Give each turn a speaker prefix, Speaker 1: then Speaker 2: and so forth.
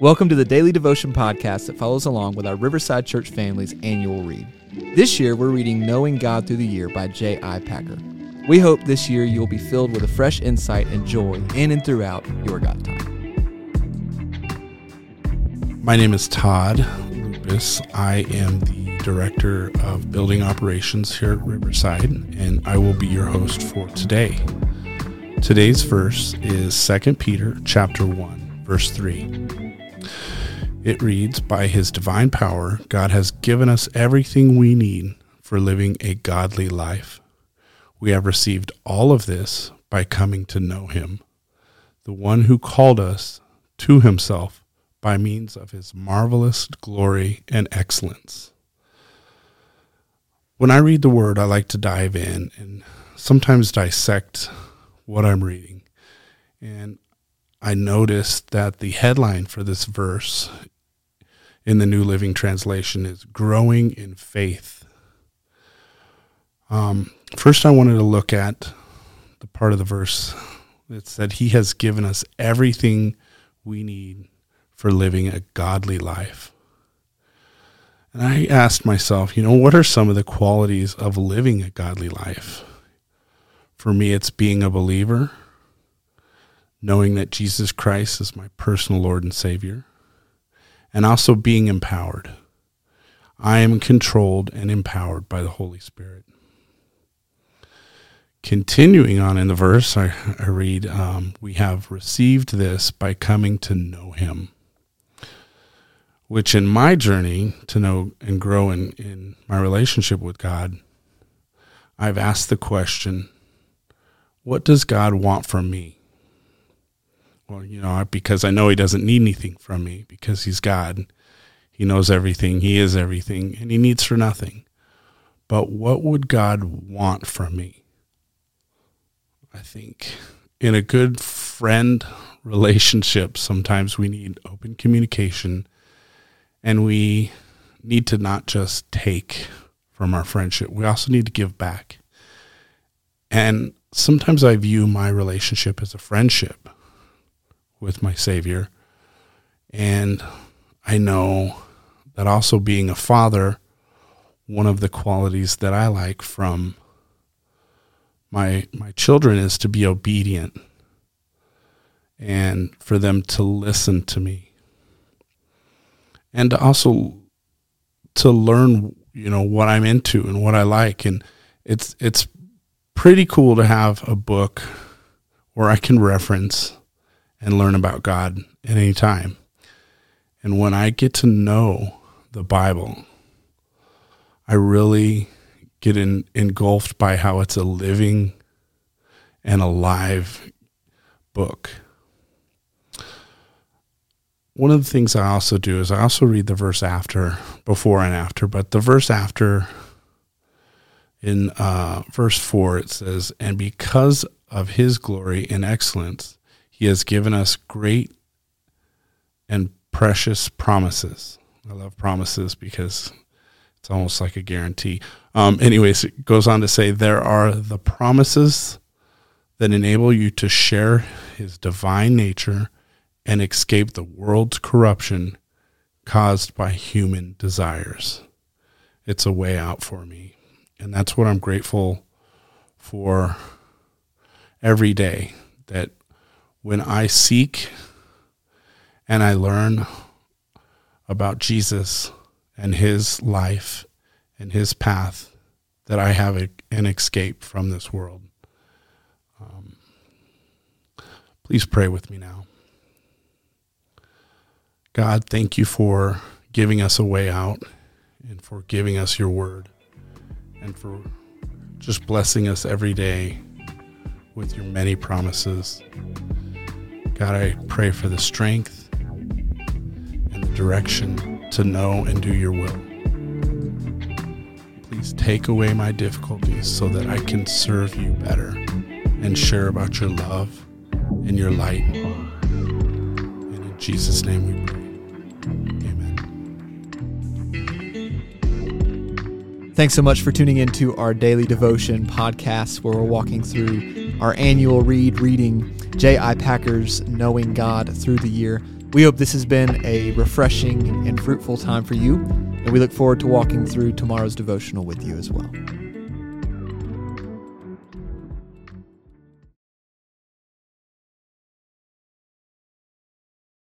Speaker 1: Welcome to the Daily Devotion podcast that follows along with our Riverside Church family's annual read. This year, we're reading Knowing God Through the Year by J.I. Packer. We hope this year you'll be filled with a fresh insight and joy in and throughout your God time.
Speaker 2: My name is Todd Lupus. I am the Director of Building Operations here at Riverside, and I will be your host for today. Today's verse is 2 Peter chapter 1, verse 3. It reads, By his divine power, God has given us everything we need for living a godly life. We have received all of this by coming to know him, the one who called us to himself by means of his marvelous glory and excellence. When I read the word, I like to dive in and sometimes dissect what I'm reading. And I noticed that the headline for this verse in the New Living Translation is Growing in Faith. Um, first, I wanted to look at the part of the verse that said, He has given us everything we need for living a godly life. And I asked myself, you know, what are some of the qualities of living a godly life? For me, it's being a believer, knowing that Jesus Christ is my personal Lord and Savior and also being empowered. I am controlled and empowered by the Holy Spirit. Continuing on in the verse, I, I read, um, We have received this by coming to know Him. Which in my journey to know and grow in, in my relationship with God, I've asked the question, What does God want from me? Well, you know, because I know he doesn't need anything from me because he's God. He knows everything, he is everything, and he needs for nothing. But what would God want from me? I think in a good friend relationship, sometimes we need open communication and we need to not just take from our friendship, we also need to give back. And sometimes I view my relationship as a friendship with my Savior. And I know that also being a father, one of the qualities that I like from my my children is to be obedient and for them to listen to me. And to also to learn, you know, what I'm into and what I like and it's it's pretty cool to have a book where I can reference and learn about God at any time. And when I get to know the Bible, I really get in, engulfed by how it's a living and alive book. One of the things I also do is I also read the verse after, before and after, but the verse after in uh, verse 4, it says, And because of his glory and excellence, he has given us great and precious promises. I love promises because it's almost like a guarantee. Um, anyways, it goes on to say there are the promises that enable you to share his divine nature and escape the world's corruption caused by human desires. It's a way out for me. And that's what I'm grateful for every day that when I seek and I learn about Jesus and his life and his path, that I have a, an escape from this world. Um, please pray with me now. God, thank you for giving us a way out and for giving us your word and for just blessing us every day with your many promises. God, I pray for the strength and the direction to know and do your will. Please take away my difficulties so that I can serve you better and share about your love and your light. And in Jesus' name we pray. Amen.
Speaker 1: Thanks so much for tuning into our daily devotion podcast where we're walking through our annual read reading J.I. Packer's Knowing God Through the Year. We hope this has been a refreshing and fruitful time for you, and we look forward to walking through tomorrow's devotional with you as well.